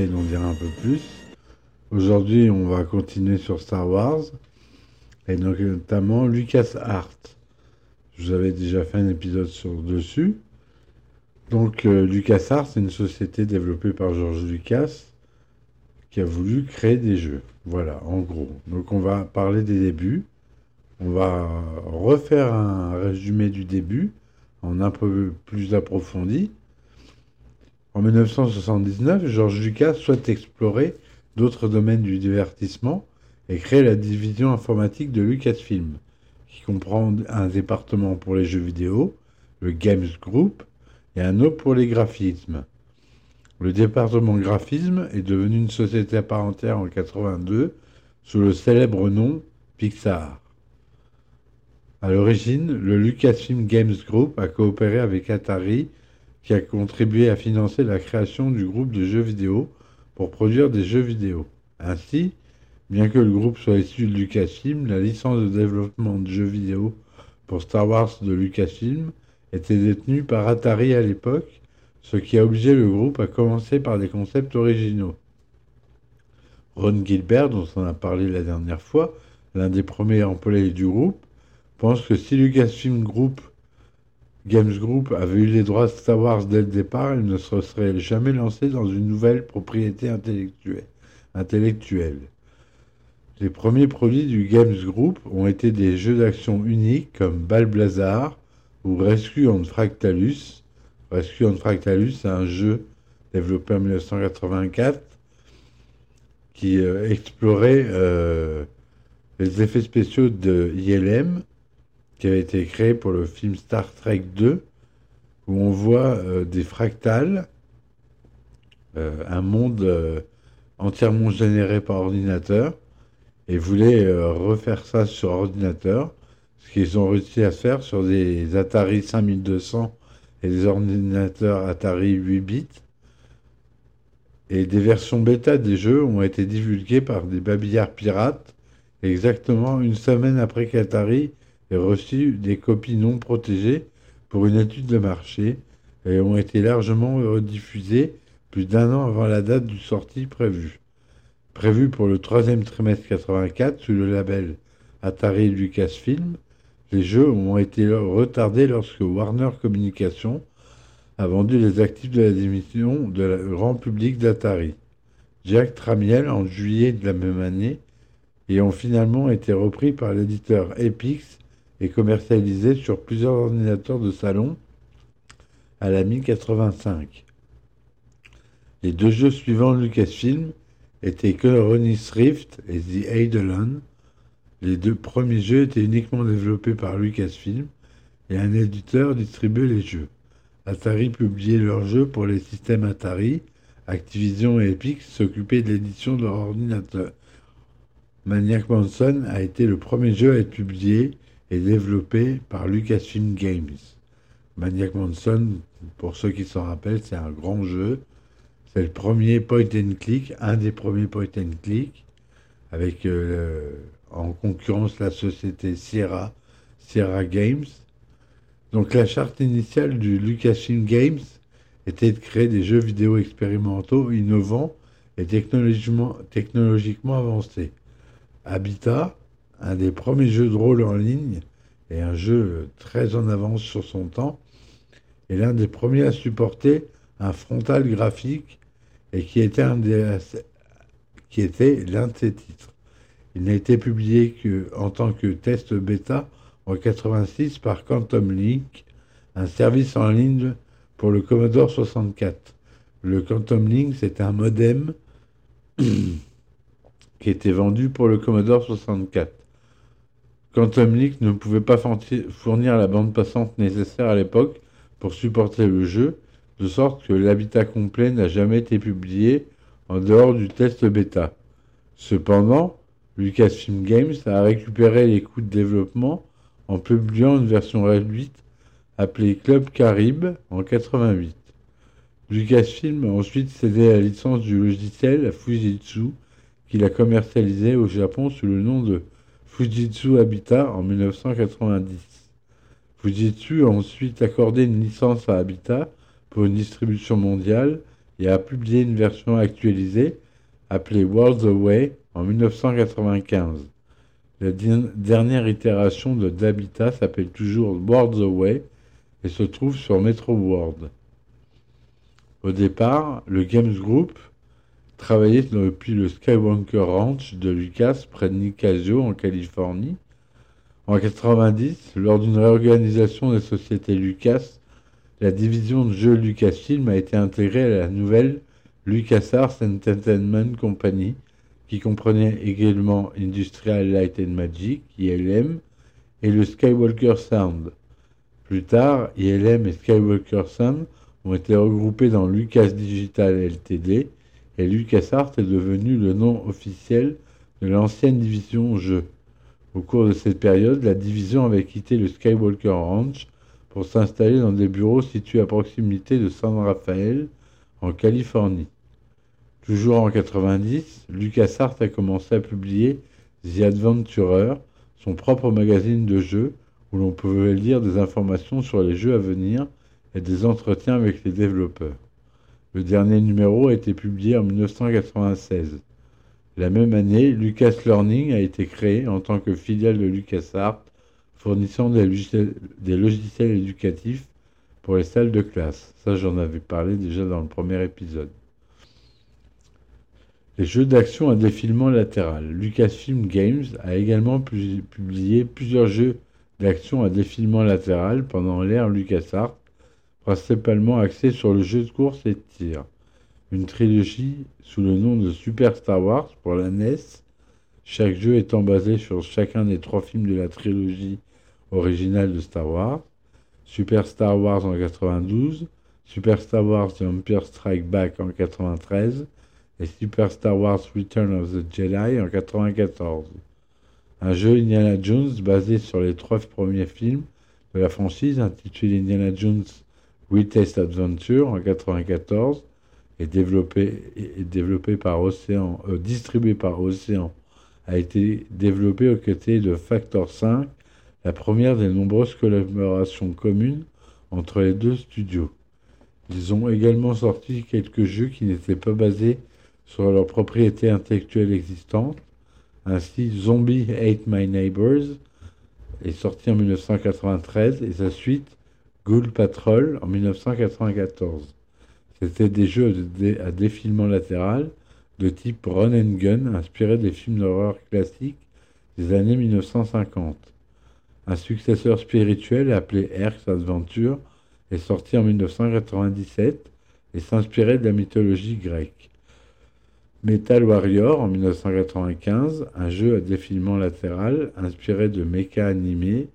l'émission qui essaye d'en un peu plus. Aujourd'hui, on va continuer sur Star Wars, et notamment Lucas Art. Je vous avais déjà fait un épisode sur dessus. Donc, euh, Lucas Art, c'est une société développée par George Lucas qui a voulu créer des jeux. Voilà, en gros. Donc, on va parler des débuts. On va refaire un résumé du début en un peu plus approfondi. En 1979, George Lucas souhaite explorer d'autres domaines du divertissement et créer la division informatique de Lucasfilm, qui comprend un département pour les jeux vidéo, le Games Group, et un autre pour les graphismes. Le département graphisme est devenu une société à part entière en 82 sous le célèbre nom Pixar. À l'origine, le Lucasfilm Games Group a coopéré avec Atari, qui a contribué à financer la création du groupe de jeux vidéo pour produire des jeux vidéo. Ainsi, bien que le groupe soit issu de Lucasfilm, la licence de développement de jeux vidéo pour Star Wars de Lucasfilm était détenue par Atari à l'époque, ce qui a obligé le groupe à commencer par des concepts originaux. Ron Gilbert, dont on a parlé la dernière fois, l'un des premiers employés du groupe, pense que si Lucasfilm Group, Games Group avait eu les droits de Star Wars dès le départ, il ne se serait jamais lancé dans une nouvelle propriété intellectuelle. Les premiers produits du Games Group ont été des jeux d'action uniques comme Balblazar ou Rescue on Fractalus. Rescue on Fractalus, c'est un jeu développé en 1984 qui euh, explorait euh, les effets spéciaux de ILM qui a été créé pour le film Star Trek 2, où on voit euh, des fractales, euh, un monde euh, entièrement généré par ordinateur, et voulaient refaire ça sur ordinateur, ce qu'ils ont réussi à faire sur des Atari 5200 et des ordinateurs Atari 8 bits. Et des versions bêta des jeux ont été divulguées par des babillards pirates exactement une semaine après qu'Atari et reçu des copies non protégées pour une étude de marché et ont été largement rediffusées plus d'un an avant la date du sortie prévue. Prévu pour le troisième trimestre 84 sous le label Atari Lucasfilm, les jeux ont été retardés lorsque Warner Communications a vendu les actifs de la démission de la grand public d'Atari. Jack Tramiel en juillet de la même année et ont finalement été repris par l'éditeur Epix et commercialisé sur plusieurs ordinateurs de salon à la 1085. Les deux jeux suivants Lucasfilm étaient Colonis Rift et The Eidolon. Les deux premiers jeux étaient uniquement développés par Lucasfilm et un éditeur distribuait les jeux. Atari publiait leurs jeux pour les systèmes Atari. Activision et Epic s'occupaient de l'édition de leur ordinateur. Maniac Manson a été le premier jeu à être publié est développé par Lucasfilm Games. Maniac Manson, pour ceux qui s'en rappellent, c'est un grand jeu. C'est le premier point and click, un des premiers point and click, avec euh, en concurrence la société Sierra, Sierra Games. Donc la charte initiale du Lucasfilm Games était de créer des jeux vidéo expérimentaux, innovants et technologiquement avancés. Habitat, un des premiers jeux de rôle en ligne et un jeu très en avance sur son temps, est l'un des premiers à supporter un frontal graphique et qui était l'un de ses titres. Il n'a été publié qu'en tant que test bêta en 86 par Quantum Link, un service en ligne pour le Commodore 64. Le Quantum Link, c'est un modem qui était vendu pour le Commodore 64. Quantum Link ne pouvait pas fournir la bande passante nécessaire à l'époque pour supporter le jeu, de sorte que l'habitat complet n'a jamais été publié en dehors du test bêta. Cependant, Lucasfilm Games a récupéré les coûts de développement en publiant une version réduite appelée Club Carib en 88. Lucasfilm a ensuite cédé la licence du logiciel à Fujitsu, qu'il a commercialisé au Japon sous le nom de Fujitsu Habitat en 1990. Fujitsu a ensuite accordé une licence à Habitat pour une distribution mondiale et a publié une version actualisée appelée Worlds Away en 1995. La dernière itération de d'Habitat s'appelle toujours Worlds Away et se trouve sur Metro World. Au départ, le Games Group travaillait depuis le Skywalker Ranch de Lucas près de Nicasio en Californie. En 90, lors d'une réorganisation des sociétés Lucas, la division de jeux Lucasfilm a été intégrée à la nouvelle LucasArts Entertainment Company, qui comprenait également Industrial Light and Magic, ILM, et le Skywalker Sound. Plus tard, ILM et Skywalker Sound ont été regroupés dans Lucas Digital Ltd et LucasArts est devenu le nom officiel de l'ancienne division jeux. Au cours de cette période, la division avait quitté le Skywalker Ranch pour s'installer dans des bureaux situés à proximité de San Rafael, en Californie. Toujours en 90, LucasArts a commencé à publier The Adventurer, son propre magazine de jeux où l'on pouvait lire des informations sur les jeux à venir et des entretiens avec les développeurs. Le dernier numéro a été publié en 1996. La même année, Lucas Learning a été créé en tant que filiale de LucasArts, fournissant des logiciels, éducatifs pour les salles de classe. Ça, j'en avais parlé déjà dans le premier épisode. Les jeux d'action à défilement latéral. Lucasfilm Games a également publié plusieurs jeux d'action à défilement latéral pendant l'ère LucasArts, principalement axés sur le jeu de course et de tir. Une trilogie sous le nom de Super Star Wars pour la NES, chaque jeu étant basé sur chacun des trois films de la trilogie originale de Star Wars. Super Star Wars en 92, Super Star Wars The Empire Strike Back en 93 et Super Star Wars Return of the Jedi en 94 un jeu Indiana Jones basé sur les trois premiers films de la franchise intitulé Indiana Jones Greatest Adventure en 1994 et développé, et développé par Océan, euh, distribué par Océan, a été développé aux côtés de Factor 5, la première des nombreuses collaborations communes entre les deux studios. Ils ont également sorti quelques jeux qui n'étaient pas basés sur leurs propriétés intellectuelles existantes, ainsi, Zombie Hate My Neighbors est sorti en 1993 et sa suite, Ghoul Patrol, en 1994. C'était des jeux à défilement latéral de type run and gun inspirés des films d'horreur classiques des années 1950. Un successeur spirituel appelé Erx Adventure est sorti en 1997 et s'inspirait de la mythologie grecque. Metal Warrior en 1995, un jeu à défilement latéral inspiré de mecha animé,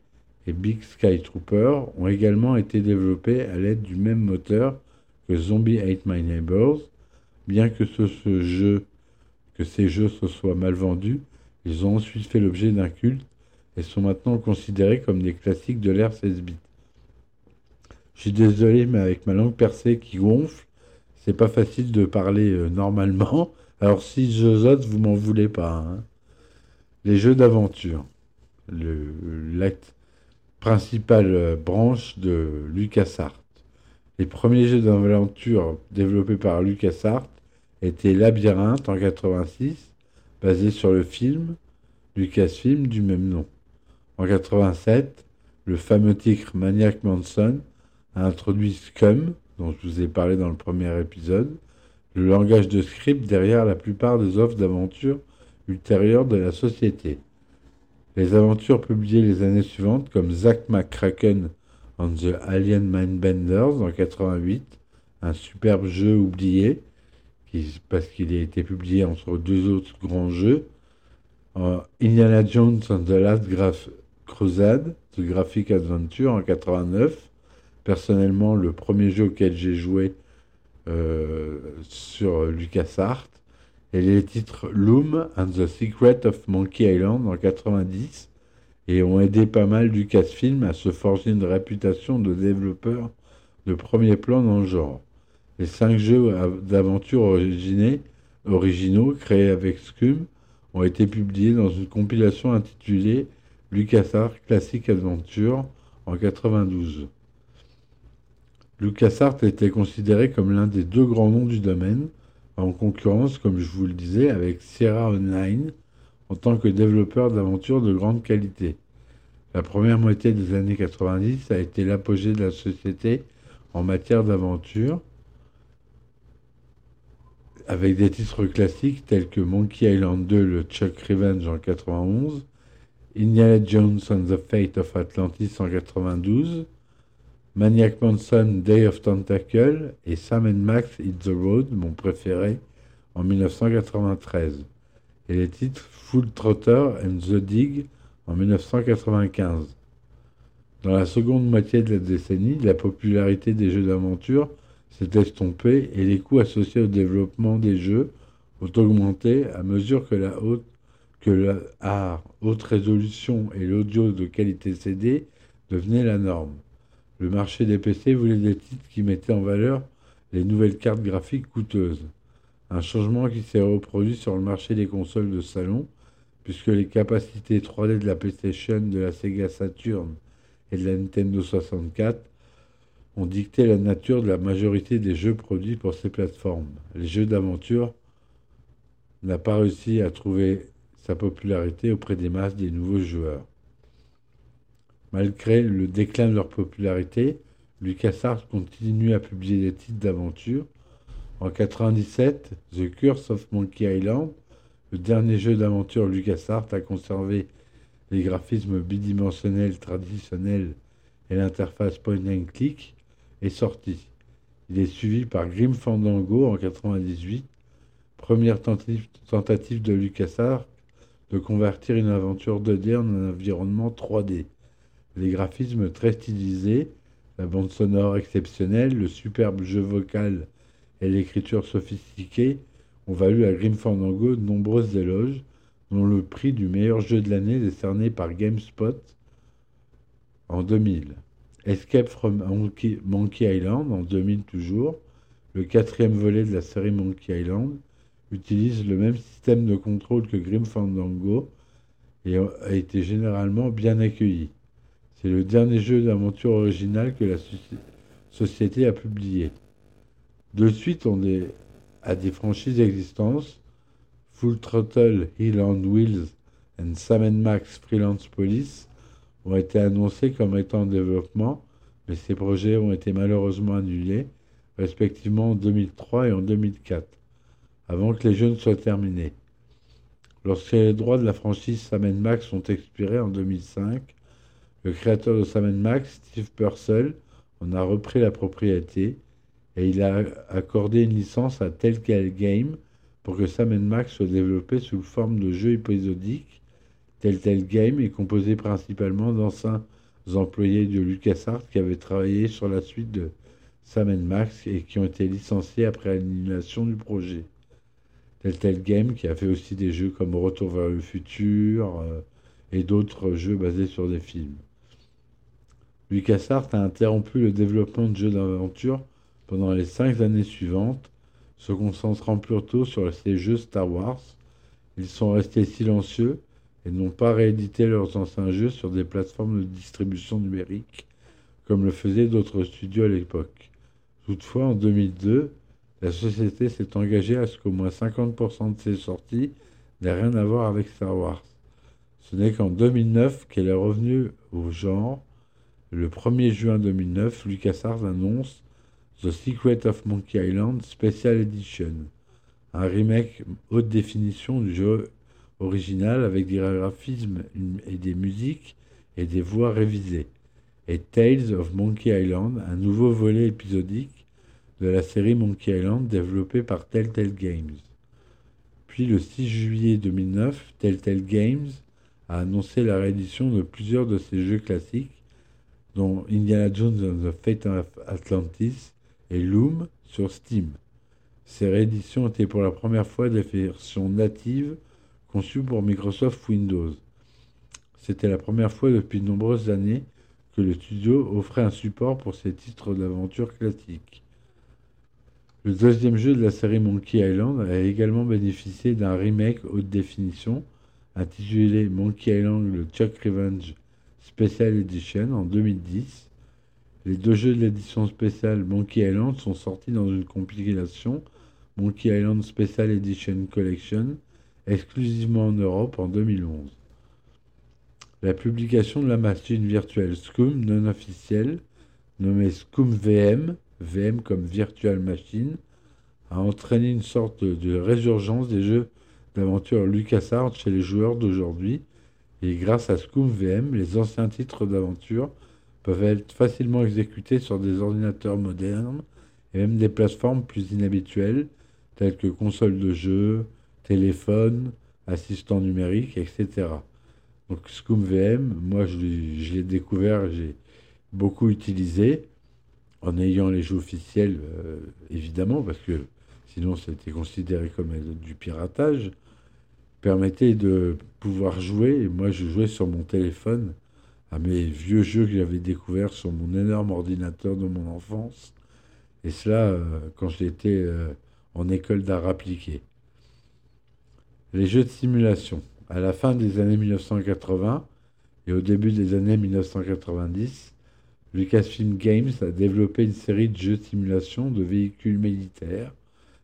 et Big Sky Trooper ont également été développés à l'aide du même moteur que Zombie Hate My Neighbors. Bien que, ce, jeu, que ces jeux se soient mal vendus, ils ont ensuite fait l'objet d'un culte et sont maintenant considérés comme des classiques de l'ère 16 bits. Je suis désolé, mais avec ma langue percée qui gonfle, c'est pas facile de parler euh, normalement. Alors si je zote, vous m'en voulez pas. Hein. Les jeux d'aventure. L'acte principale euh, branche de LucasArts. Les premiers jeux d'aventure développés par LucasArts étaient Labyrinthe en 86, basé sur le film Lucasfilm du même nom. En 87, le fameux titre Maniac Manson a introduit Scum, dont je vous ai parlé dans le premier épisode, le langage de script derrière la plupart des offres d'aventure ultérieures de la société. Les aventures publiées les années suivantes, comme Zack McCracken on the Alien Mindbenders en 88, un superbe jeu oublié, parce qu'il a été publié entre deux autres grands jeux, Indiana Jones and the Last Graph Crusade, The Graphic Adventure en 89, personnellement le premier jeu auquel j'ai joué euh, sur LucasArts et les titres Loom and the Secret of Monkey Island en 90 et ont aidé pas mal Lucasfilm à se forger une réputation de développeur de premier plan dans le genre. Les cinq jeux d'aventure originaux créés avec Scum ont été publiés dans une compilation intitulée LucasArts Classic Adventure en 92. LucasArts était considéré comme l'un des deux grands noms du domaine, en concurrence, comme je vous le disais, avec Sierra Online en tant que développeur d'aventures de grande qualité. La première moitié des années 90 a été l'apogée de la société en matière d'aventure, avec des titres classiques tels que Monkey Island 2, le Chuck Revenge en 91, Indiana Jones and the Fate of Atlantis en 92, Maniac Manson Day of Tentacle et Sam Max Hit the Road, mon préféré, en 1993, et les titres Full Trotter and The Dig en 1995. Dans la seconde moitié de la décennie, la popularité des jeux d'aventure s'est estompée et les coûts associés au développement des jeux ont augmenté à mesure que la haute, que la haute résolution et l'audio de qualité CD devenaient la norme. Le marché des PC voulait des titres qui mettaient en valeur les nouvelles cartes graphiques coûteuses. Un changement qui s'est reproduit sur le marché des consoles de salon, puisque les capacités 3D de la PlayStation, de la Sega Saturn et de la Nintendo 64 ont dicté la nature de la majorité des jeux produits pour ces plateformes. Les jeux d'aventure n'ont pas réussi à trouver sa popularité auprès des masses des nouveaux joueurs. Malgré le déclin de leur popularité, LucasArts continue à publier des titres d'aventure. En 1997, The Curse of Monkey Island, le dernier jeu d'aventure LucasArts, a conservé les graphismes bidimensionnels traditionnels et l'interface point and click, est sorti. Il est suivi par Grim Fandango en 1998, première tentative de LucasArts de convertir une aventure 2D en un environnement 3D les graphismes très stylisés, la bande sonore exceptionnelle, le superbe jeu vocal et l'écriture sophistiquée ont valu à Grim Fandango de nombreuses éloges, dont le prix du meilleur jeu de l'année décerné par GameSpot en 2000. Escape from Monkey Island en 2000 toujours, le quatrième volet de la série Monkey Island, utilise le même système de contrôle que Grim Fandango et a été généralement bien accueilli. C'est le dernier jeu d'aventure original que la société a publié. De suite, on est à des franchises existantes. Full Throttle, Hill on Wheels and Sam Max Freelance Police ont été annoncés comme étant en développement, mais ces projets ont été malheureusement annulés, respectivement en 2003 et en 2004, avant que les jeux ne soient terminés. Lorsque les droits de la franchise Sam Max sont expirés en 2005, le créateur de Sam Max, Steve Purcell, en a repris la propriété et il a accordé une licence à Telltale Game pour que Sam Max soit développé sous forme de jeu épisodique. Telltale Game est composé principalement d'anciens employés de LucasArts qui avaient travaillé sur la suite de Sam Max et qui ont été licenciés après l'annulation du projet. Telltale Game qui a fait aussi des jeux comme Retour vers le futur euh, et d'autres jeux basés sur des films. LucasArts a interrompu le développement de jeux d'aventure pendant les cinq années suivantes, se concentrant plutôt sur ces jeux Star Wars. Ils sont restés silencieux et n'ont pas réédité leurs anciens jeux sur des plateformes de distribution numérique, comme le faisaient d'autres studios à l'époque. Toutefois, en 2002, la société s'est engagée à ce qu'au moins 50% de ses sorties n'aient rien à voir avec Star Wars. Ce n'est qu'en 2009 qu'elle est revenue au genre le 1er juin 2009, LucasArts annonce The Secret of Monkey Island Special Edition, un remake haute définition du jeu original avec des graphismes et des musiques et des voix révisées, et Tales of Monkey Island, un nouveau volet épisodique de la série Monkey Island développé par Telltale Games. Puis le 6 juillet 2009, Telltale Games a annoncé la réédition de plusieurs de ses jeux classiques dont Indiana Jones and the Fate of Atlantis et Loom sur Steam. Ces rééditions étaient pour la première fois des versions natives conçues pour Microsoft Windows. C'était la première fois depuis de nombreuses années que le studio offrait un support pour ces titres d'aventure classiques. Le deuxième jeu de la série Monkey Island a également bénéficié d'un remake haute définition intitulé Monkey Island le Chuck Revenge Special Edition en 2010. Les deux jeux de l'édition spéciale Monkey Island sont sortis dans une compilation Monkey Island Special Edition Collection exclusivement en Europe en 2011. La publication de la machine virtuelle Scum non officielle, nommée Scum VM, VM comme Virtual Machine, a entraîné une sorte de résurgence des jeux d'aventure LucasArts chez les joueurs d'aujourd'hui. Et grâce à Scum VM, les anciens titres d'aventure peuvent être facilement exécutés sur des ordinateurs modernes et même des plateformes plus inhabituelles telles que consoles de jeux, téléphone, assistant numérique, etc. Donc Scum VM, moi je, l'ai découvert, j'ai beaucoup utilisé en ayant les jeux officiels, euh, évidemment, parce que sinon c'était considéré comme du piratage, permettait de pouvoir jouer. Moi je jouais sur mon téléphone à mes vieux jeux que j'avais découverts sur mon énorme ordinateur de mon enfance. Et cela euh, quand j'étais euh, en école d'art appliqué. Les jeux de simulation. À la fin des années 1980 et au début des années 1990, Lucasfilm Games a développé une série de jeux de simulation de véhicules militaires,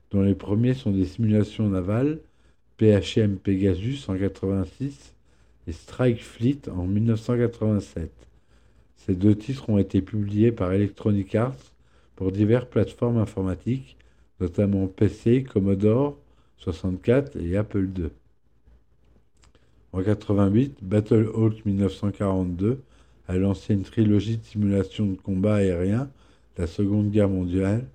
dont les premiers sont des simulations navales, PHM Pegasus en 1986 et Strike Fleet en 1987. Ces deux titres ont été publiés par Electronic Arts pour diverses plateformes informatiques, notamment PC, Commodore 64 et Apple II. En 88, Battlehawk 1942 a lancé une trilogie de simulation de combat aérien la Seconde Guerre mondiale,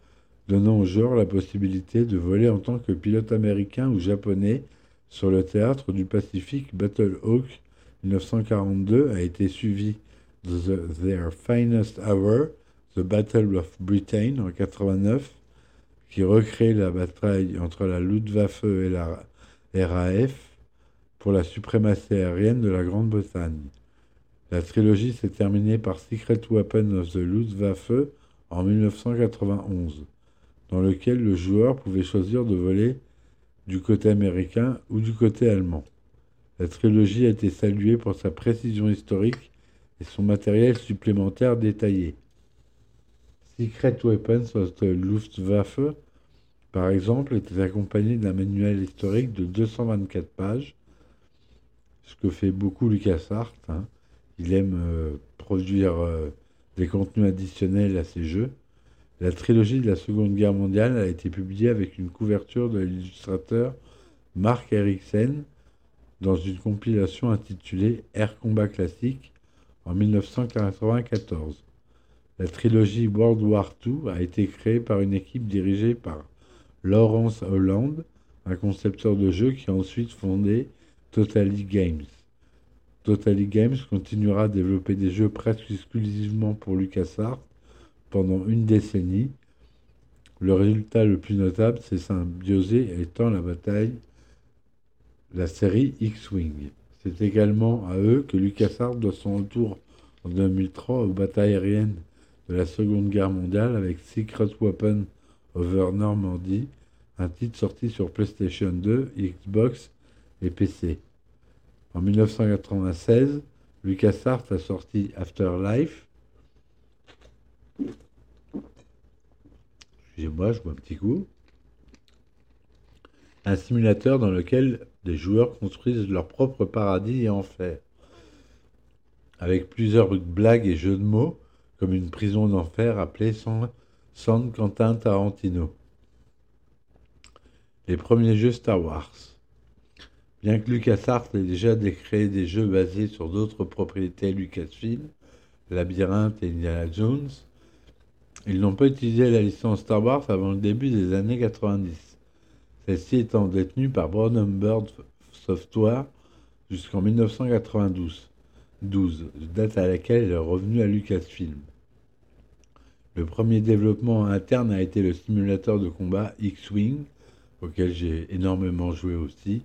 donnant au joueur la possibilité de voler en tant que pilote américain ou japonais sur le théâtre du Pacifique. Battlehawk 1942 a été suivi de Their Finest Hour, The Battle of Britain en 89, qui recrée la bataille entre la Luftwaffe et la RAF pour la suprématie aérienne de la Grande-Bretagne. La trilogie s'est terminée par Secret Weapon of the Luftwaffe en 1991, dans lequel le joueur pouvait choisir de voler du côté américain ou du côté allemand. La trilogie a été saluée pour sa précision historique et son matériel supplémentaire détaillé. Secret Weapons of the Luftwaffe, par exemple, était accompagné d'un manuel historique de 224 pages, ce que fait beaucoup LucasArts. Hein. Il aime euh, produire euh, des contenus additionnels à ses jeux. La trilogie de la Seconde Guerre mondiale a été publiée avec une couverture de l'illustrateur Mark Eriksen dans une compilation intitulée Air Combat Classique en 1994. La trilogie World War II a été créée par une équipe dirigée par Lawrence Holland, un concepteur de jeux qui a ensuite fondé Totally Games. Totally Games continuera à développer des jeux presque exclusivement pour LucasArts pendant une décennie. Le résultat le plus notable s'est symbiosé étant la bataille, la série X-Wing. C'est également à eux que LucasArts doit son retour en 2003 aux batailles aériennes de la Seconde Guerre mondiale avec Secret Weapon over Normandy, un titre sorti sur PlayStation 2, Xbox et PC. En 1996, LucasArts a sorti Afterlife. Excusez-moi, je bois un petit coup. Un simulateur dans lequel des joueurs construisent leur propre paradis et enfer. Avec plusieurs blagues et jeux de mots, comme une prison d'enfer appelée San Quentin Tarantino. Les premiers jeux Star Wars. Bien que LucasArts ait déjà créé des jeux basés sur d'autres propriétés Lucasfilm, Labyrinthe et Indiana Jones, ils n'ont pas utilisé la licence Star Wars avant le début des années 90, celle-ci étant détenue par Brown Bird Software jusqu'en 1992. 12, date à laquelle elle est revenue à Lucasfilm. Le premier développement interne a été le simulateur de combat X-Wing, auquel j'ai énormément joué aussi,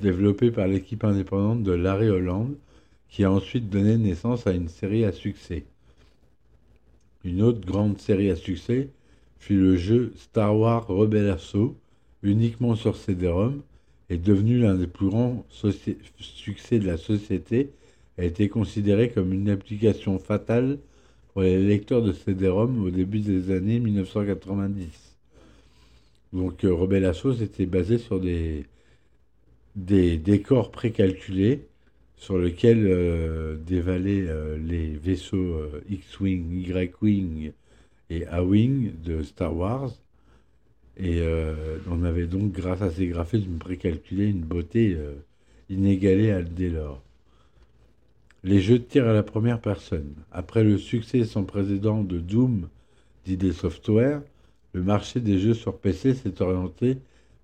développé par l'équipe indépendante de Larry Holland, qui a ensuite donné naissance à une série à succès. Une autre grande série à succès fut le jeu Star Wars Rebel Assault, uniquement sur CD-ROM, est devenu l'un des plus grands succès de la société a été considéré comme une application fatale pour les lecteurs de CD-ROM au début des années 1990. Donc euh, Rebel Assault était basé sur des, des décors précalculés sur lesquels euh, dévalaient euh, les vaisseaux X-Wing, Y-Wing et A-Wing de Star Wars. Et on avait donc, grâce à ces graphismes précalculés, une beauté inégalée à dès. Les jeux de tir à la première personne. Après le succès sans précédent de Doom d'ID Software, le marché des jeux sur PC s'est orienté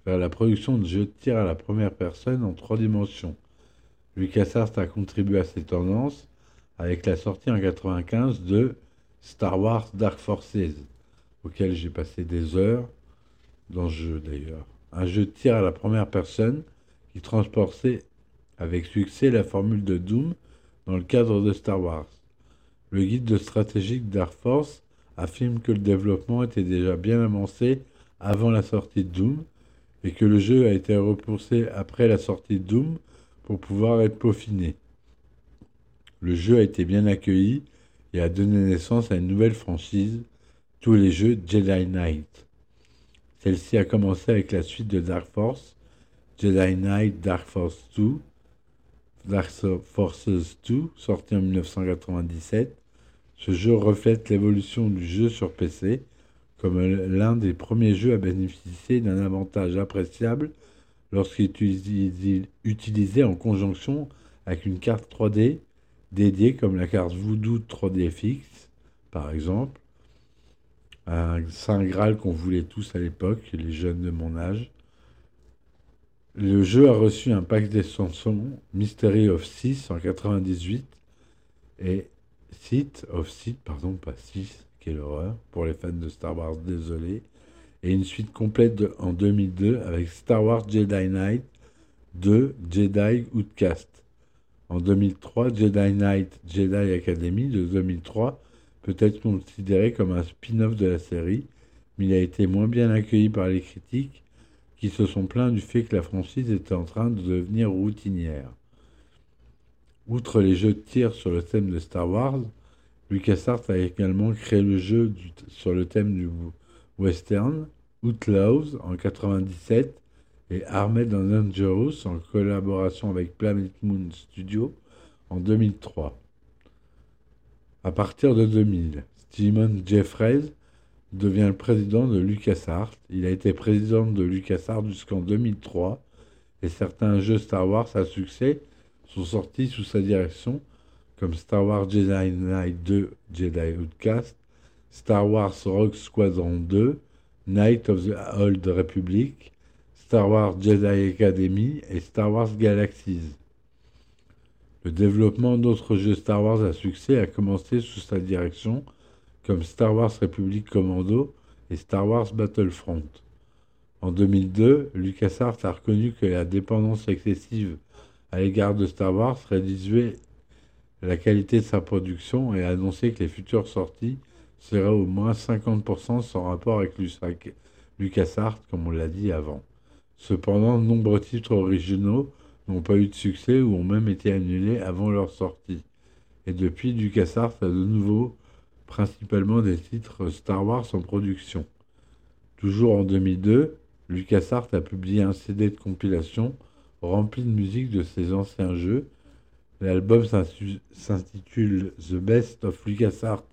vers la production de jeux de tir à la première personne en trois dimensions. LucasArts a contribué à ces tendances avec la sortie en 1995 de Star Wars Dark Forces, auquel j'ai passé des heures dans ce jeu d'ailleurs. Un jeu de tir à la première personne qui transportait avec succès la formule de Doom dans le cadre de Star Wars. Le guide de stratégique d'Air Force affirme que le développement était déjà bien avancé avant la sortie de Doom et que le jeu a été repoussé après la sortie de Doom pour pouvoir être peaufiné. Le jeu a été bien accueilli et a donné naissance à une nouvelle franchise, tous les jeux Jedi Knight. Celle-ci a commencé avec la suite de Dark Force, Jedi Knight Dark Force 2, Dark Forces 2, sorti en 1997. Ce jeu reflète l'évolution du jeu sur PC comme l'un des premiers jeux à bénéficier d'un avantage appréciable lorsqu'il est utilisé en conjonction avec une carte 3D dédiée comme la carte Voodoo 3D FX, par exemple. Un Saint Graal qu'on voulait tous à l'époque, les jeunes de mon âge. Le jeu a reçu un pack d'extensions Mystery of 6 en 98 et Sith of Sith, pardon, pas 6, quelle horreur, pour les fans de Star Wars, désolé, et une suite complète en 2002 avec Star Wars Jedi Knight 2 Jedi Outcast. En 2003, Jedi Knight Jedi Academy de 2003 peut être considéré comme un spin-off de la série, mais il a été moins bien accueilli par les critiques qui se sont plaints du fait que la franchise était en train de devenir routinière. Outre les jeux de tir sur le thème de Star Wars, LucasArts a également créé le jeu sur le thème du western, Outlaws en 1997 et Armed and Dangerous en collaboration avec Planet Moon Studio en 2003. À partir de 2000, Steven Jeffreys devient le président de LucasArts. Il a été président de LucasArts jusqu'en 2003 et certains jeux Star Wars à succès sont sortis sous sa direction comme Star Wars Jedi Knight 2 Jedi Outcast, Star Wars Rogue Squadron 2, Knight of the Old Republic, Star Wars Jedi Academy et Star Wars Galaxies. Le développement d'autres jeux Star Wars à succès a commencé sous sa direction comme Star Wars Republic Commando et Star Wars Battlefront. En 2002, LucasArts a reconnu que la dépendance excessive à l'égard de Star Wars réduisait la qualité de sa production et a annoncé que les futures sorties seraient au moins 50% sans rapport avec LucasArts, comme on l'a dit avant. Cependant, de nombreux titres originaux n'ont pas eu de succès ou ont même été annulés avant leur sortie. Et depuis, LucasArts a de nouveau principalement des titres Star Wars en production. Toujours en 2002, LucasArts a publié un CD de compilation rempli de musique de ses anciens jeux. L'album s'intitule The Best of LucasArts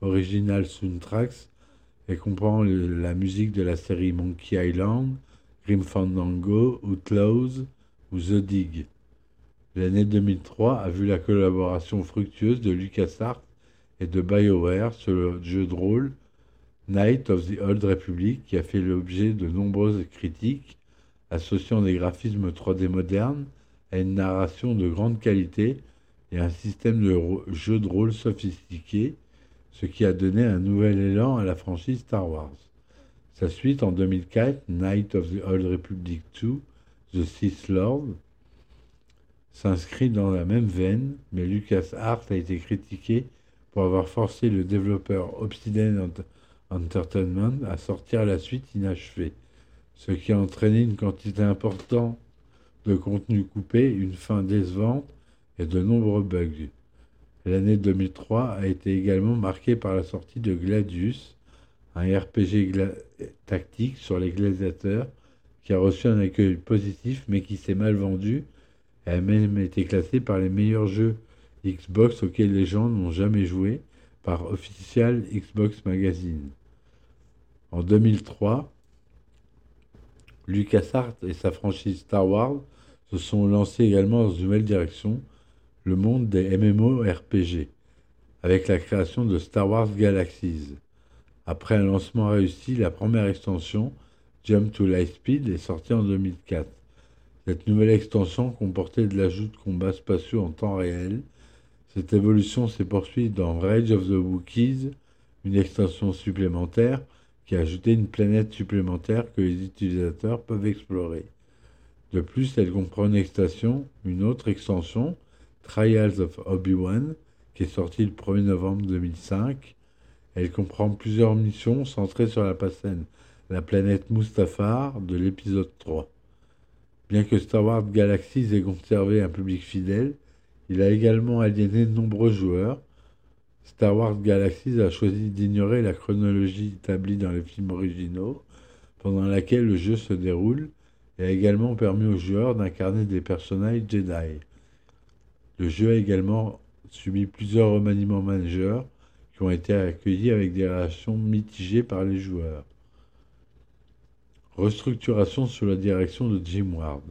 Original Soundtracks et comprend la musique de la série Monkey Island, Grim Fandango, Outlaws ou The Dig. L'année 2003 a vu la collaboration fructueuse de LucasArts et de BioWare sur le jeu de rôle Night of the Old Republic qui a fait l'objet de nombreuses critiques associant des graphismes 3D modernes à une narration de grande qualité et un système de jeu de rôle sophistiqué, ce qui a donné un nouvel élan à la franchise Star Wars. Sa suite en 2004, Night of the Old Republic 2, The Sith Lord, s'inscrit dans la même veine, mais Lucas Art a été critiqué pour avoir forcé le développeur Obsidian Entertainment à sortir la suite inachevée, ce qui a entraîné une quantité importante de contenu coupé, une fin décevante et de nombreux bugs. L'année 2003 a été également marquée par la sortie de Gladius, un RPG tactique sur les gladiateurs qui a reçu un accueil positif mais qui s'est mal vendu et a même été classé par les meilleurs jeux Xbox auxquels les gens n'ont jamais joué par Official Xbox Magazine. En 2003, LucasArts et sa franchise Star Wars se sont lancés également dans une nouvelle direction, le monde des MMORPG, avec la création de Star Wars Galaxies. Après un lancement réussi, la première extension, Jump to Lightspeed, est sortie en 2004. Cette nouvelle extension comportait de l'ajout de combats spatiaux en temps réel. Cette évolution s'est poursuivie dans Rage of the Wookiees, une extension supplémentaire qui a ajouté une planète supplémentaire que les utilisateurs peuvent explorer. De plus, elle comprend une extension, une autre extension, Trials of Obi-Wan, qui est sortie le 1er novembre 2005, elle comprend plusieurs missions centrées sur la, la planète Mustafar de l'épisode 3. Bien que Star Wars Galaxies ait conservé un public fidèle, il a également aliéné de nombreux joueurs. Star Wars Galaxies a choisi d'ignorer la chronologie établie dans les films originaux, pendant laquelle le jeu se déroule, et a également permis aux joueurs d'incarner des personnages Jedi. Le jeu a également subi plusieurs remaniements majeurs, qui ont été accueillis avec des réactions mitigées par les joueurs. Restructuration sous la direction de Jim Ward.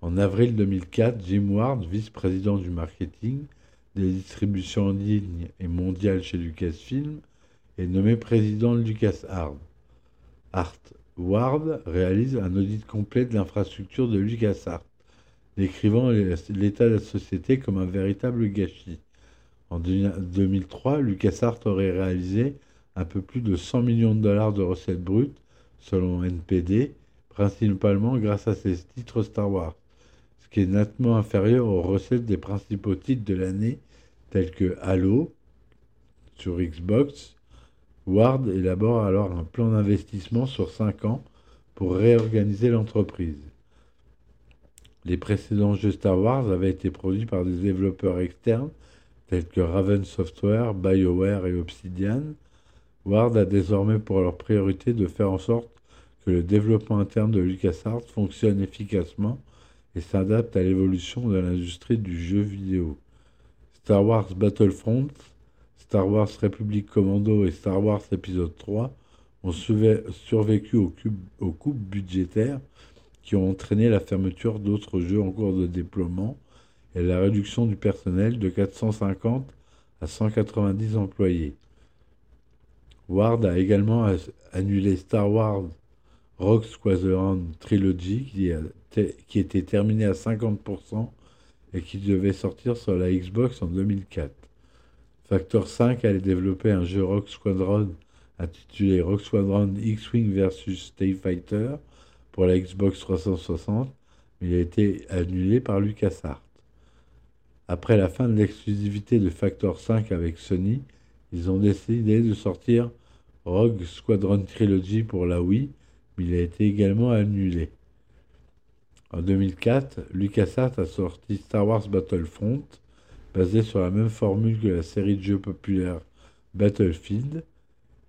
En avril 2004, Jim Ward, vice-président du marketing, des distributions en ligne et mondiales chez Lucasfilm, est nommé président de LucasArts. Art. Ward réalise un audit complet de l'infrastructure de LucasArts, décrivant l'état de la société comme un véritable gâchis. En 2003, LucasArts aurait réalisé un peu plus de 100 millions de dollars de recettes brutes, selon NPD, principalement grâce à ses titres Star Wars, ce qui est nettement inférieur aux recettes des principaux titres de l'année tels que Halo sur Xbox. Ward élabore alors un plan d'investissement sur 5 ans pour réorganiser l'entreprise. Les précédents jeux Star Wars avaient été produits par des développeurs externes tels que Raven Software, BioWare et Obsidian, Ward a désormais pour leur priorité de faire en sorte que le développement interne de LucasArts fonctionne efficacement et s'adapte à l'évolution de l'industrie du jeu vidéo. Star Wars Battlefront, Star Wars Republic Commando et Star Wars Épisode 3 ont survécu aux coupes budgétaires qui ont entraîné la fermeture d'autres jeux en cours de déploiement et la réduction du personnel de 450 à 190 employés. Ward a également annulé Star Wars Rock Squadron Trilogy qui, était terminé à 50% et qui devait sortir sur la Xbox en 2004. Factor 5 allait développer un jeu Rock Squadron intitulé Rock Squadron X-Wing vs TIE Fighter pour la Xbox 360, mais il a été annulé par LucasArts. Après la fin de l'exclusivité de Factor 5 avec Sony, ils ont décidé de sortir Rogue Squadron Trilogy pour la Wii, mais il a été également annulé. En 2004, LucasArts a sorti Star Wars Battlefront, basé sur la même formule que la série de jeux populaire Battlefield.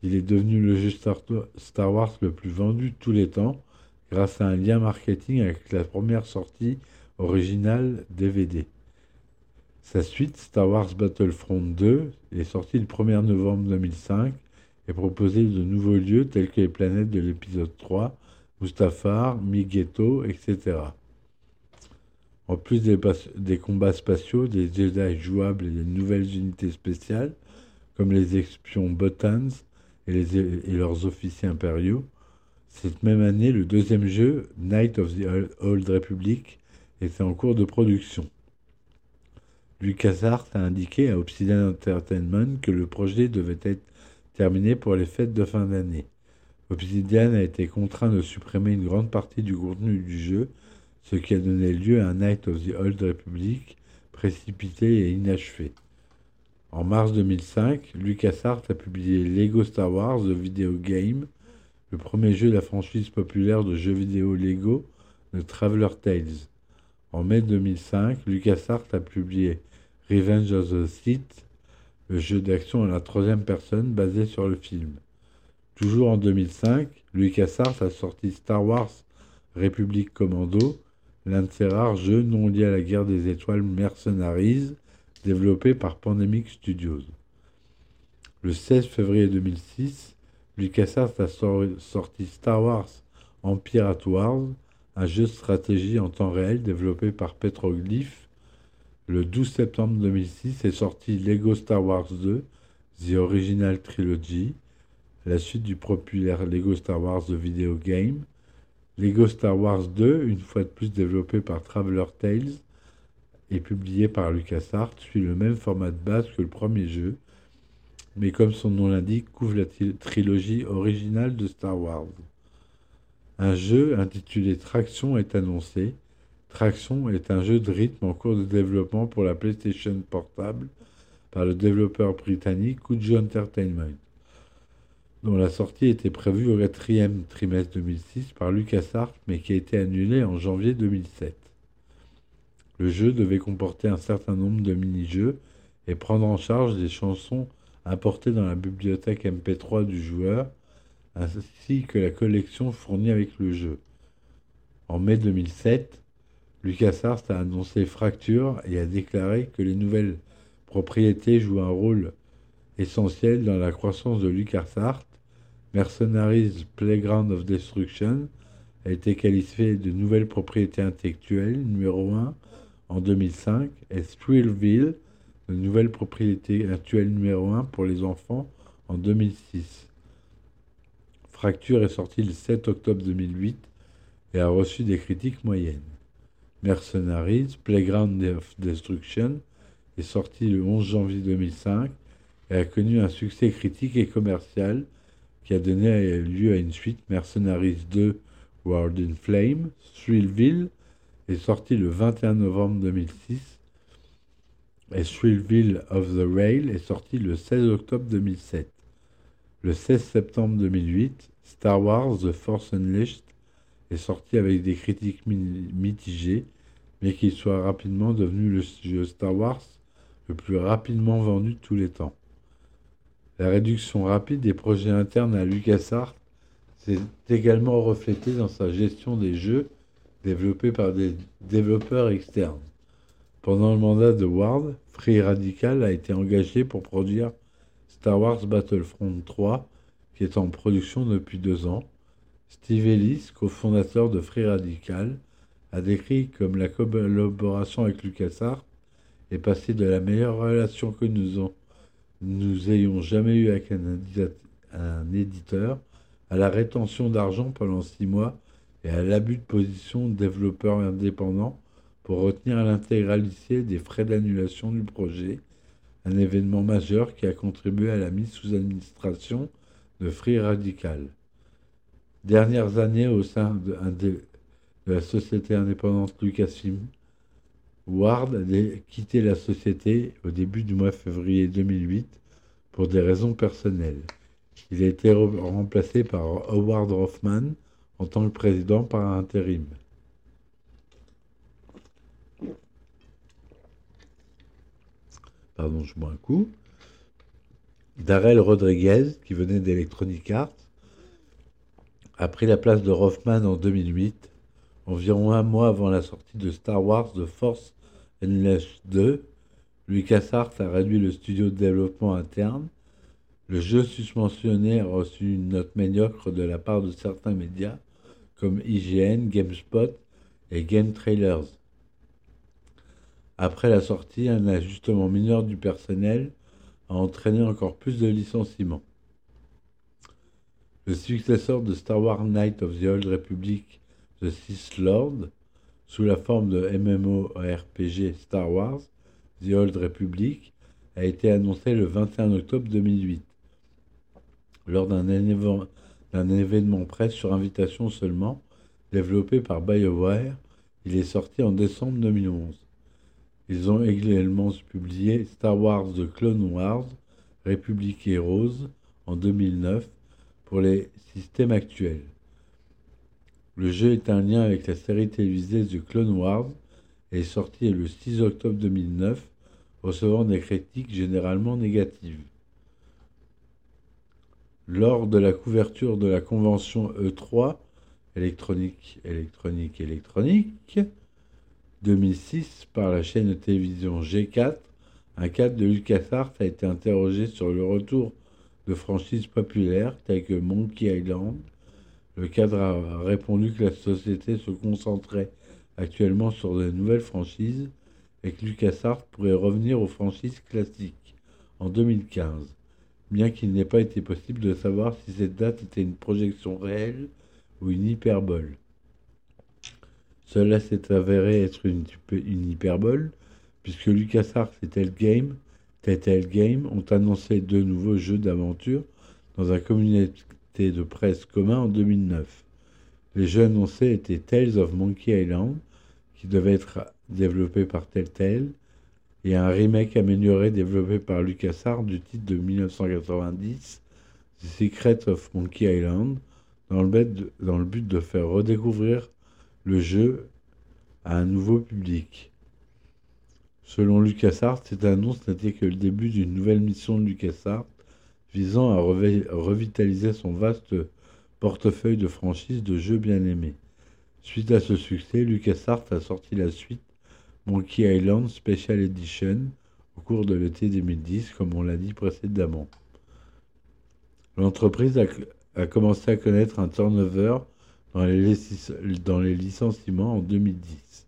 Il est devenu le jeu Star Wars le plus vendu de tous les temps grâce à un lien marketing avec la première sortie originale DVD. Sa suite, Star Wars Battlefront 2, est sortie le 1er novembre 2005 et proposait de nouveaux lieux tels que les planètes de l'épisode 3, Mustafar, Migeto, etc. En plus des, combats spatiaux, des Jedi jouables et des nouvelles unités spéciales, comme les espions Botans et, et, leurs officiers impériaux, cette même année, le deuxième jeu, Night of the Old Republic, était en cours de production. LucasArts a indiqué à Obsidian Entertainment que le projet devait être terminé pour les fêtes de fin d'année. Obsidian a été contraint de supprimer une grande partie du contenu du jeu, ce qui a donné lieu à un Night of the Old Republic précipité et inachevé. En mars 2005, LucasArts a publié Lego Star Wars The Video Game, le premier jeu de la franchise populaire de jeux vidéo Lego, The Traveler Tales. En mai 2005, LucasArts a publié Revenge of the Sith, le jeu d'action à la troisième personne basé sur le film. Toujours en 2005, LucasArts a sorti Star Wars République Commando, l'un de ses rares jeux non liés à la guerre des étoiles Mercenaries, développé par Pandemic Studios. Le 16 février 2006, LucasArts a sorti Star Wars Empire at Wars, un jeu de stratégie en temps réel développé par Petroglyph. Le 12 septembre 2006 est sorti Lego Star Wars 2, The Original Trilogy, la suite du populaire Lego Star Wars The Video Game. Lego Star Wars 2, une fois de plus développé par Traveler Tales et publié par LucasArts, suit le même format de base que le premier jeu, mais comme son nom l'indique, couvre la trilogie originale de Star Wars. Un jeu intitulé Traction est annoncé. Traction est un jeu de rythme en cours de développement pour la PlayStation portable par le développeur britannique Kujo Entertainment, dont la sortie était prévue au quatrième trimestre 2006 par LucasArts, mais qui a été annulée en janvier 2007. Le jeu devait comporter un certain nombre de mini-jeux et prendre en charge des chansons apportées dans la bibliothèque MP3 du joueur, ainsi que la collection fournie avec le jeu. En mai 2007, LucasArts a annoncé Fracture et a déclaré que les nouvelles propriétés jouent un rôle essentiel dans la croissance de LucasArts. Mercenaries Playground of Destruction a été qualifié de nouvelle propriété intellectuelle numéro 1 en 2005 et Thrillville, de nouvelle propriété actuelle numéro 1 pour les enfants en 2006. Fracture est sorti le 7 octobre 2008 et a reçu des critiques moyennes. Mercenaries, Playground of Destruction est sorti le 11 janvier 2005 et a connu un succès critique et commercial qui a donné lieu à une suite Mercenaries 2 World in Flame, Thrillville est sorti le 21 novembre 2006 et of the Rail est sorti le 16 octobre 2007. Le 16 septembre 2008, Star Wars The Force Unleashed est sorti avec des critiques mitigées, mais qu'il soit rapidement devenu le jeu Star Wars le plus rapidement vendu de tous les temps. La réduction rapide des projets internes à LucasArts s'est également reflétée dans sa gestion des jeux développé par des développeurs externes. Pendant le mandat de Ward, Free Radical a été engagé pour produire Star Wars Battlefront 3, qui est en production depuis deux ans. Steve Ellis, cofondateur de Free Radical, a décrit comme la collaboration avec LucasArts est passée de la meilleure relation que nous, ayons jamais eue avec un, éditeur à la rétention d'argent pendant six mois et à l'abus de position de développeurs indépendants pour retenir l'intégralité des frais d'annulation du projet, un événement majeur qui a contribué à la mise sous administration de Free Radical. Dernières années au sein de, la société indépendante Lucasfilm, Ward a quitté la société au début du mois de février 2008 pour des raisons personnelles. Il a été remplacé par Howard Hoffman, en tant que président par intérim. Pardon, je bois un coup. Darrell Rodriguez, qui venait d'Electronic Arts, a pris la place de Hoffman en 2008, environ un mois avant la sortie de Star Wars The Force Unleashed 2. LucasArts a réduit le studio de développement interne. Le jeu suspensionné a reçu une note médiocre de la part de certains médias comme IGN, GameSpot et Game Trailers. Après la sortie, un ajustement mineur du personnel a entraîné encore plus de licenciements. Le successeur de Star Wars Knight of the Old Republic, The Sith Lord, sous la forme de MMORPG Star Wars, The Old Republic, a été annoncé le 21 octobre 2008, lors d'un événement événement presse sur invitation seulement, développé par BioWare. Il est sorti en décembre 2011. Ils ont également publié Star Wars The Clone Wars, République Heroes en 2009 pour les systèmes actuels. Le jeu est un lien avec la série télévisée The Clone Wars et est sorti le 6 octobre 2009, recevant des critiques généralement négatives. Lors de la couverture de la convention E3, électronique, électronique, électronique, 2006 par la chaîne de télévision G4, un cadre de LucasArts a été interrogé sur le retour de franchises populaires telles que Monkey Island. Le cadre a répondu que la société se concentrait actuellement sur de nouvelles franchises et que LucasArts pourrait revenir aux franchises classiques en 2015, bien qu'il n'ait pas été possible de savoir si cette date était une projection réelle ou une hyperbole. Cela s'est avéré être une, hyperbole, puisque LucasArts et Telltale Game, ont annoncé deux nouveaux jeux d'aventure dans un communauté de presse commun en 2009. Les jeux annoncés étaient Tales of Monkey Island, qui devait être développé par Telltale, et un remake amélioré développé par LucasArts du titre de 1990, The Secret of Monkey Island, dans le but de faire redécouvrir le jeu à un nouveau public. Selon LucasArts, cette annonce n'était que le début d'une nouvelle mission de LucasArts visant à revitaliser son vaste portefeuille de franchises de jeux bien aimés. Suite à ce succès, LucasArts a sorti la suite Monkey Island Special Edition au cours de l'été 2010, comme on l'a dit précédemment. L'entreprise a, a commencé à connaître un turnover dans les, licenciements en 2010.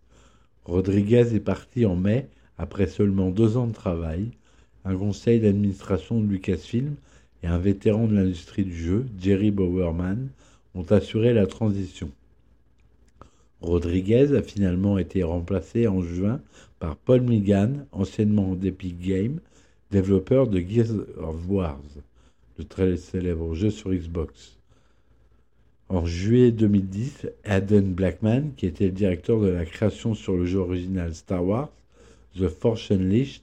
Rodriguez est parti en mai après seulement deux ans de travail. Un conseil d'administration de Lucasfilm et un vétéran de l'industrie du jeu, Jerry Bowerman, ont assuré la transition. Rodriguez a finalement été remplacé en juin par Paul Megan, anciennement d'Epic Games, développeur de Gears of Wars le très célèbre jeu sur Xbox. En juillet 2010, Adam Blackman, qui était le directeur de la création sur le jeu original Star Wars, The Force Unleashed,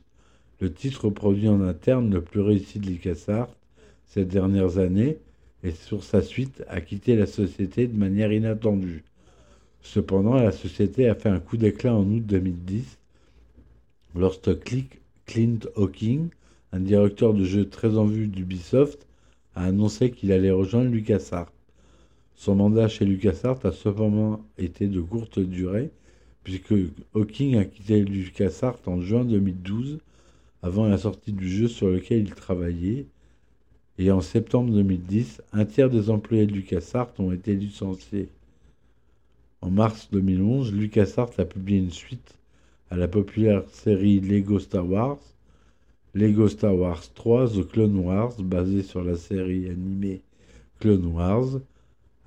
le titre produit en interne le plus réussi de LucasArts ces dernières années, et sur sa suite a quitté la société de manière inattendue. Cependant, la société a fait un coup d'éclat en août 2010 lorsque Clint Hawking, un directeur de jeu très en vue d'Ubisoft, a annoncé qu'il allait rejoindre LucasArts. Son mandat chez LucasArts a cependant été de courte durée, puisque Hawking a quitté LucasArts en juin 2012, avant la sortie du jeu sur lequel il travaillait, et en septembre 2010, un tiers des employés de LucasArts ont été licenciés. En mars 2011, LucasArts a publié une suite à la populaire série Lego Star Wars, Lego Star Wars 3 The Clone Wars, basé sur la série animée Clone Wars,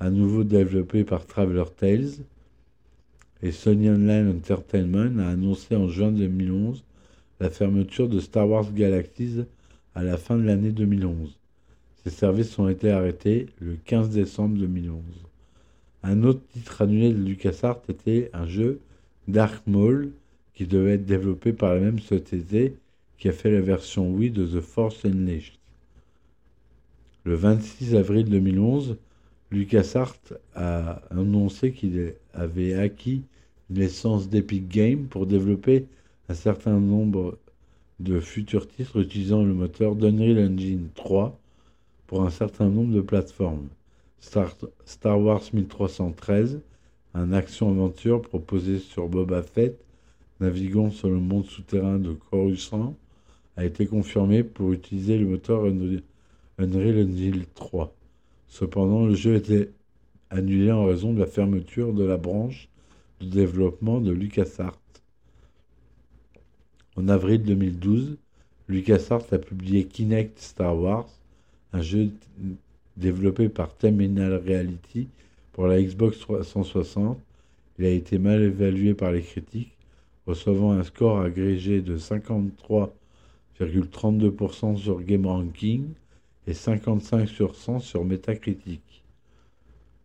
à nouveau développé par Traveler Tales. Et Sony Online Entertainment a annoncé en juin 2011 la fermeture de Star Wars Galaxies à la fin de l'année 2011. Ces services ont été arrêtés le 15 décembre 2011. Un autre titre annulé de LucasArts était un jeu Dark Maul qui devait être développé par la même société qui a fait la version Wii de The Force Unleashed. Le 26 avril 2011, LucasArts a annoncé qu'il avait acquis une licence d'Epic Games pour développer un certain nombre de futurs titres utilisant le moteur d'Unreal Engine 3 pour un certain nombre de plateformes. Star, Star Wars 1313, un action-aventure proposé sur Boba Fett, naviguant sur le monde souterrain de Coruscant, a été confirmé pour utiliser le moteur Unreal Engine 3. Cependant, le jeu était annulé en raison de la fermeture de la branche de développement de LucasArts. En avril 2012, LucasArts a publié Kinect Star Wars, un jeu développé par Terminal Reality pour la Xbox 360. Il a été mal évalué par les critiques, recevant un score agrégé de 53 32% sur GameRanking et 55 sur 100 sur Metacritic.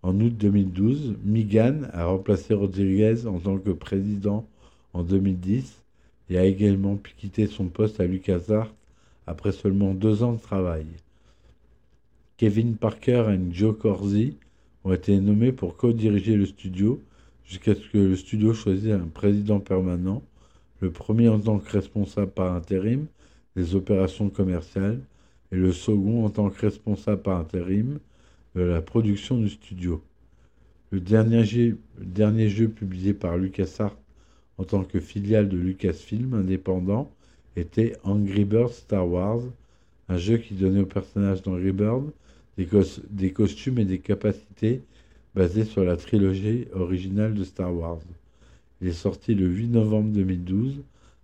En août 2012, Migan a remplacé Rodriguez en tant que président en 2010 et a également quitté son poste à LucasArts après seulement deux ans de travail. Kevin Parker et Joe Corsi ont été nommés pour co-diriger le studio jusqu'à ce que le studio choisisse un président permanent, le premier en tant que responsable par intérim des opérations commerciales et le second en tant que responsable par intérim de la production du studio. Le dernier jeu, publié par LucasArts en tant que filiale de Lucasfilm indépendant était Angry Birds Star Wars, un jeu qui donnait aux personnages d'Angry Birds des, costumes et des capacités basés sur la trilogie originale de Star Wars. Il est sorti le 8 novembre 2012,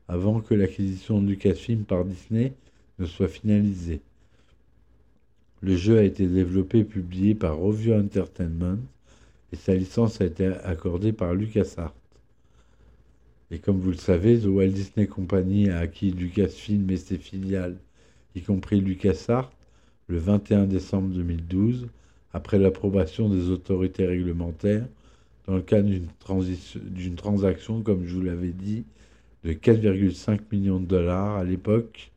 avant que l'acquisition de Lucasfilm par Disney ne soit finalisée. Le jeu a été développé et publié par Rovio Entertainment et sa licence a été accordée par LucasArts. Et comme vous le savez, The Walt Disney Company a acquis Lucasfilm et ses filiales, y compris LucasArts, le 21 décembre 2012, après l'approbation des autorités réglementaires, dans le cadre d'une transaction, comme je vous l'avais dit, de 4,5 millions de dollars à l'époque.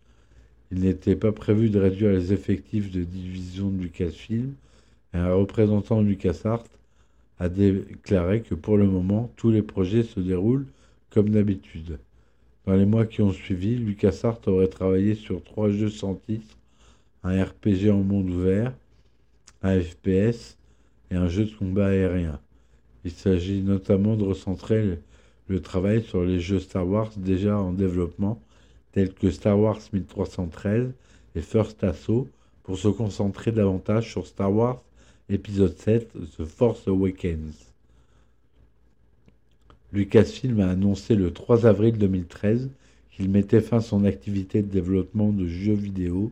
Il n'était pas prévu de réduire les effectifs de division de Lucasfilm, et un représentant de LucasArts a déclaré que pour le moment, tous les projets se déroulent comme d'habitude. Dans les mois qui ont suivi, LucasArts aurait travaillé sur trois jeux sans titre, un RPG en monde ouvert, un FPS et un jeu de combat aérien. Il s'agit notamment de recentrer le travail sur les jeux Star Wars déjà en développement, tels que Star Wars 1313 et First Assault, pour se concentrer davantage sur Star Wars épisode 7, The Force Awakens. Lucasfilm a annoncé le 3 avril 2013 qu'il mettait fin à son activité de développement de jeux vidéo,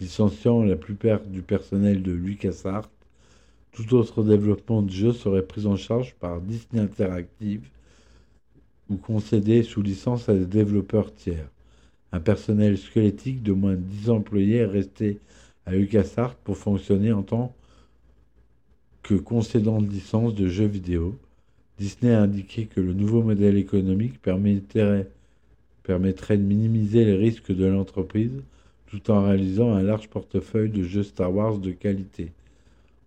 licenciant la plupart du personnel de LucasArts. Tout autre développement de jeux serait pris en charge par Disney Interactive ou concédé sous licence à des développeurs tiers. Un personnel squelettique de moins de 10 employés est resté à LucasArts pour fonctionner en tant que concédant de licence de jeux vidéo. Disney a indiqué que le nouveau modèle économique permettrait, permettrait de minimiser les risques de l'entreprise tout en réalisant un large portefeuille de jeux Star Wars de qualité.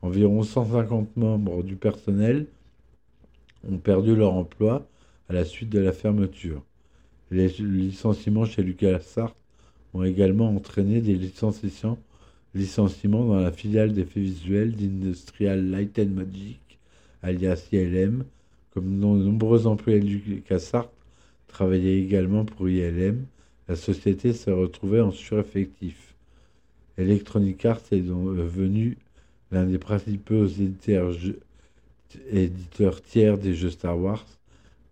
Environ 150 membres du personnel ont perdu leur emploi à la suite de la fermeture. Les licenciements chez LucasArts ont également entraîné des licenciements, dans la filiale d'effets visuels d'Industrial Light and Magic, alias ILM, comme de nombreux employés de LucasArts travaillaient également pour ILM, la société s'est retrouvée en sureffectif. Electronic Arts est devenu l'un des principaux éditeurs tiers des jeux Star Wars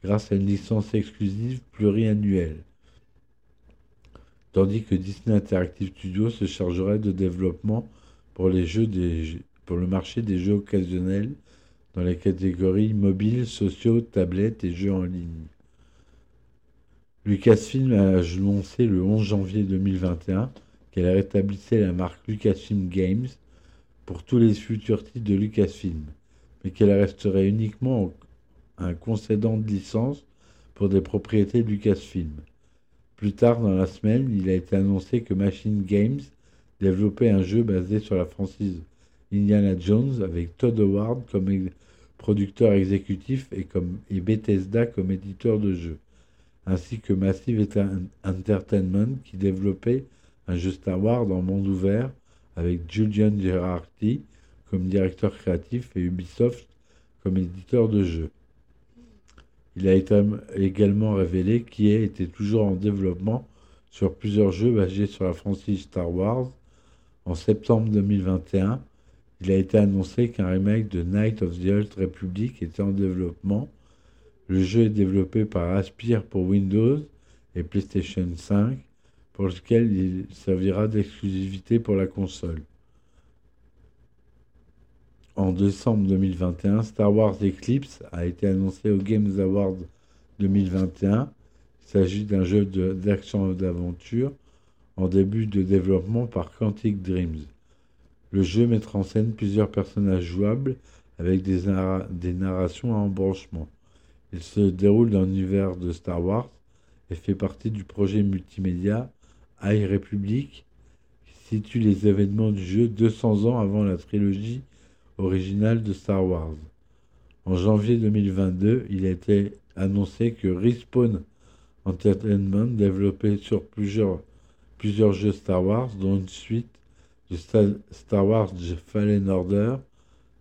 grâce à une licence exclusive pluriannuelle. Tandis que Disney Interactive Studios se chargerait de développement pour, le marché des jeux occasionnels dans les catégories mobiles, sociaux, tablettes et jeux en ligne. Lucasfilm a annoncé le 11 janvier 2021 qu'elle rétablissait la marque Lucasfilm Games pour tous les futurs titres de Lucasfilm, mais qu'elle resterait uniquement un concédant de licence pour des propriétés Lucasfilm. Plus tard dans la semaine, il a été annoncé que Machine Games développait un jeu basé sur la franchise Indiana Jones avec Todd Howard comme producteur exécutif et Bethesda comme éditeur de jeu, ainsi que Massive Entertainment qui développait un jeu Star Wars en monde ouvert avec Julian Gerardi comme directeur créatif et Ubisoft comme éditeur de jeu. Il a été également révélé qu'il était toujours en développement sur plusieurs jeux basés sur la franchise Star Wars. En septembre 2021, il a été annoncé qu'un remake de Night of the Old Republic était en développement. Le jeu est développé par Aspire pour Windows et PlayStation 5, pour lequel il servira d'exclusivité pour la console. En décembre 2021, Star Wars Eclipse a été annoncé au Games Awards 2021. Il s'agit d'un jeu d'action et d'aventure en début de développement par Quantic Dreams. Le jeu mettra en scène plusieurs personnages jouables avec des, narrations à embranchement. Il se déroule dans l'univers de Star Wars et fait partie du projet multimédia High Republic qui situe les événements du jeu 200 ans avant la trilogie originale de Star Wars. En janvier 2022, il a été annoncé que Respawn Entertainment développait sur plusieurs, plusieurs jeux Star Wars, dont une suite de Star Wars Fallen Order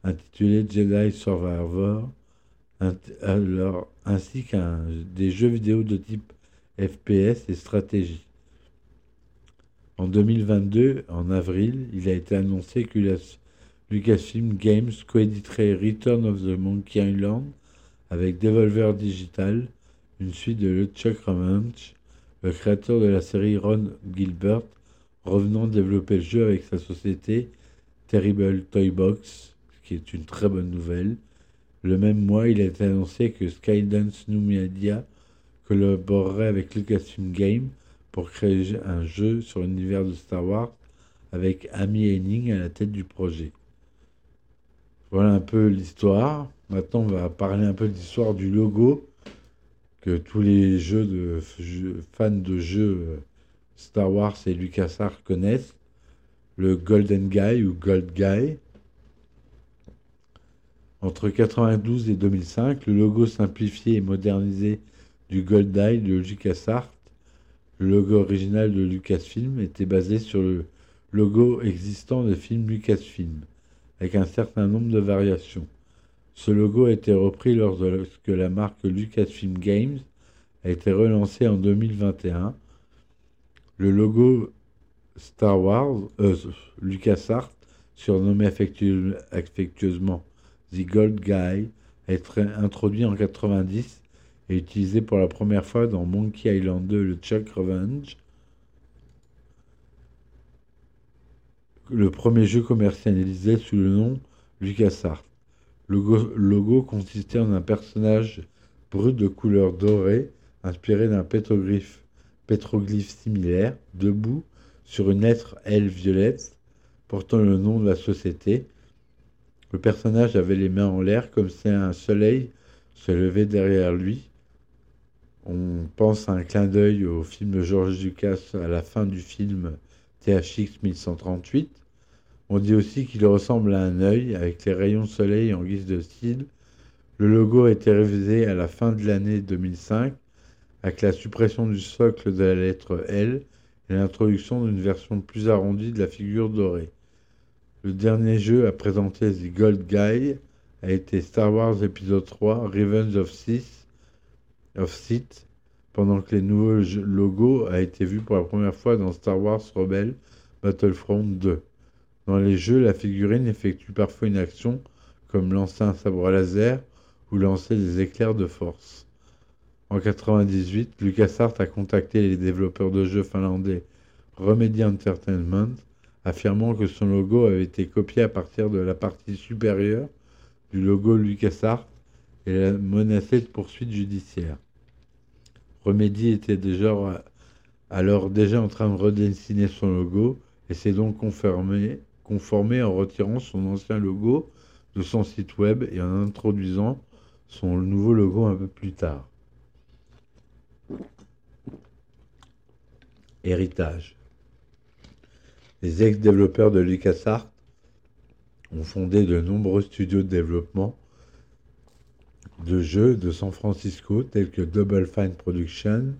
intitulé Jedi Survivor, ainsi qu'un des jeux vidéo de type FPS et stratégie. En 2022, en avril, il a été annoncé que Lucasfilm Games coéditerait Return of the Monkey Island avec Devolver Digital, une suite de LeChuck Revenge, le créateur de la série Ron Gilbert, revenant développer le jeu avec sa société Terrible Toy Box, qui est une très bonne nouvelle. Le même mois, il a été annoncé que Skydance New Media collaborerait avec Lucasfilm Games pour créer un jeu sur l'univers de Star Wars avec Amy Henning à la tête du projet. Voilà un peu l'histoire. Maintenant, on va parler un peu de l'histoire du logo que tous les jeux de fans de jeux euh, Star Wars et LucasArts connaissent. Le Golden Guy ou Gold Guy. Entre 92 et 2005, le logo simplifié et modernisé du Gold Eye de LucasArts le logo original de Lucasfilm était basé sur le logo existant des films Lucasfilm, avec un certain nombre de variations. Ce logo a été repris lorsque la marque Lucasfilm Games a été relancée en 2021. Le logo Star Wars, euh, LucasArts, surnommé affectueusement The Gold Guy, a été introduit en 90 utilisé pour la première fois dans Monkey Island 2, le Chuck Revenge. Le premier jeu commercialisé sous le nom LucasArts. Le logo, consistait en un personnage brut de couleur dorée, inspiré d'un pétroglyphe, similaire, debout sur une lettre L violette, portant le nom de la société. Le personnage avait les mains en l'air comme si un soleil se levait derrière lui. On pense à un clin d'œil au film de George Lucas à la fin du film THX 1138. On dit aussi qu'il ressemble à un œil avec les rayons de soleil en guise de style. Le logo a été révisé à la fin de l'année 2005 avec la suppression du socle de la lettre L et l'introduction d'une version plus arrondie de la figure dorée. Le dernier jeu à présenter The Gold Guy a été Star Wars Épisode 3 Revenge of Sith pendant que les nouveaux logos a été vu pour la première fois dans Star Wars Rebelle Battlefront 2. Dans les jeux, la figurine effectue parfois une action comme lancer un sabre laser ou lancer des éclairs de force. En 1998, LucasArts a contacté les développeurs de jeux finlandais Remedy Entertainment, affirmant que son logo avait été copié à partir de la partie supérieure du logo LucasArts et la menacé de poursuites judiciaires. Remedy était déjà, alors déjà en train de redessiner son logo et s'est donc conformé, en retirant son ancien logo de son site web et en introduisant son nouveau logo un peu plus tard. Héritage. Les ex-développeurs de LucasArts ont fondé de nombreux studios de développement de jeux de San Francisco tels que Double Fine Production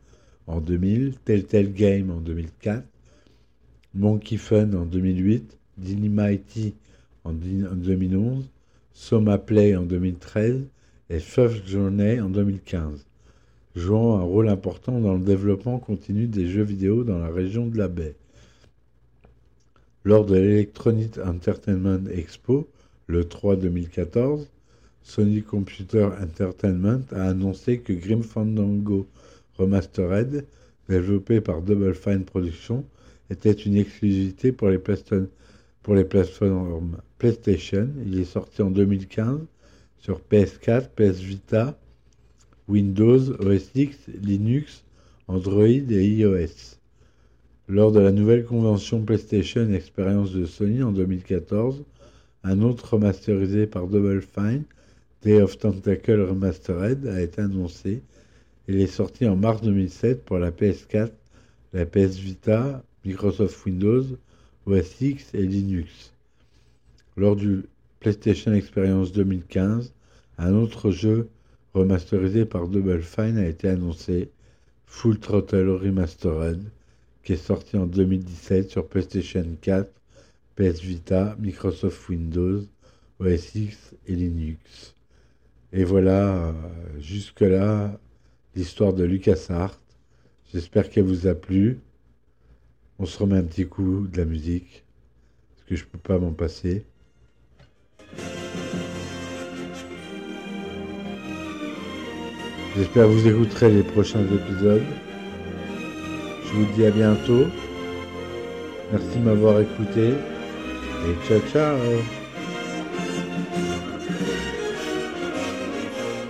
en 2000, Telltale Game en 2004, Monkey Fun en 2008, Dynamite en 2011, Soma Play en 2013 et First Journey en 2015, jouant un rôle important dans le développement continu des jeux vidéo dans la région de la baie. Lors de l'Electronic Entertainment Expo, le 3 2014, Sony Computer Entertainment a annoncé que Grim Fandango Remastered, développé par Double Fine Productions, était une exclusivité pour les, pour les plateformes PlayStation. Il est sorti en 2015 sur PS4, PS Vita, Windows, OS X, Linux, Android et iOS. Lors de la nouvelle convention PlayStation Experience de Sony en 2014, un autre remasterisé par Double Fine Day of Tentacle Remastered a été annoncé. Il est sorti en mars 2007 pour la PS4, la PS Vita, Microsoft Windows, OS X et Linux. Lors du PlayStation Experience 2015, un autre jeu remasterisé par Double Fine a été annoncé, Full Throttle Remastered, qui est sorti en 2017 sur PlayStation 4, PS Vita, Microsoft Windows, OS X et Linux. Et voilà, euh, jusque-là, l'histoire de LucasArts. J'espère qu'elle vous a plu. On se remet un petit coup de la musique, parce que je peux pas m'en passer. J'espère que vous écouterez les prochains épisodes. Je vous dis à bientôt. Merci de m'avoir écouté. Et ciao ciao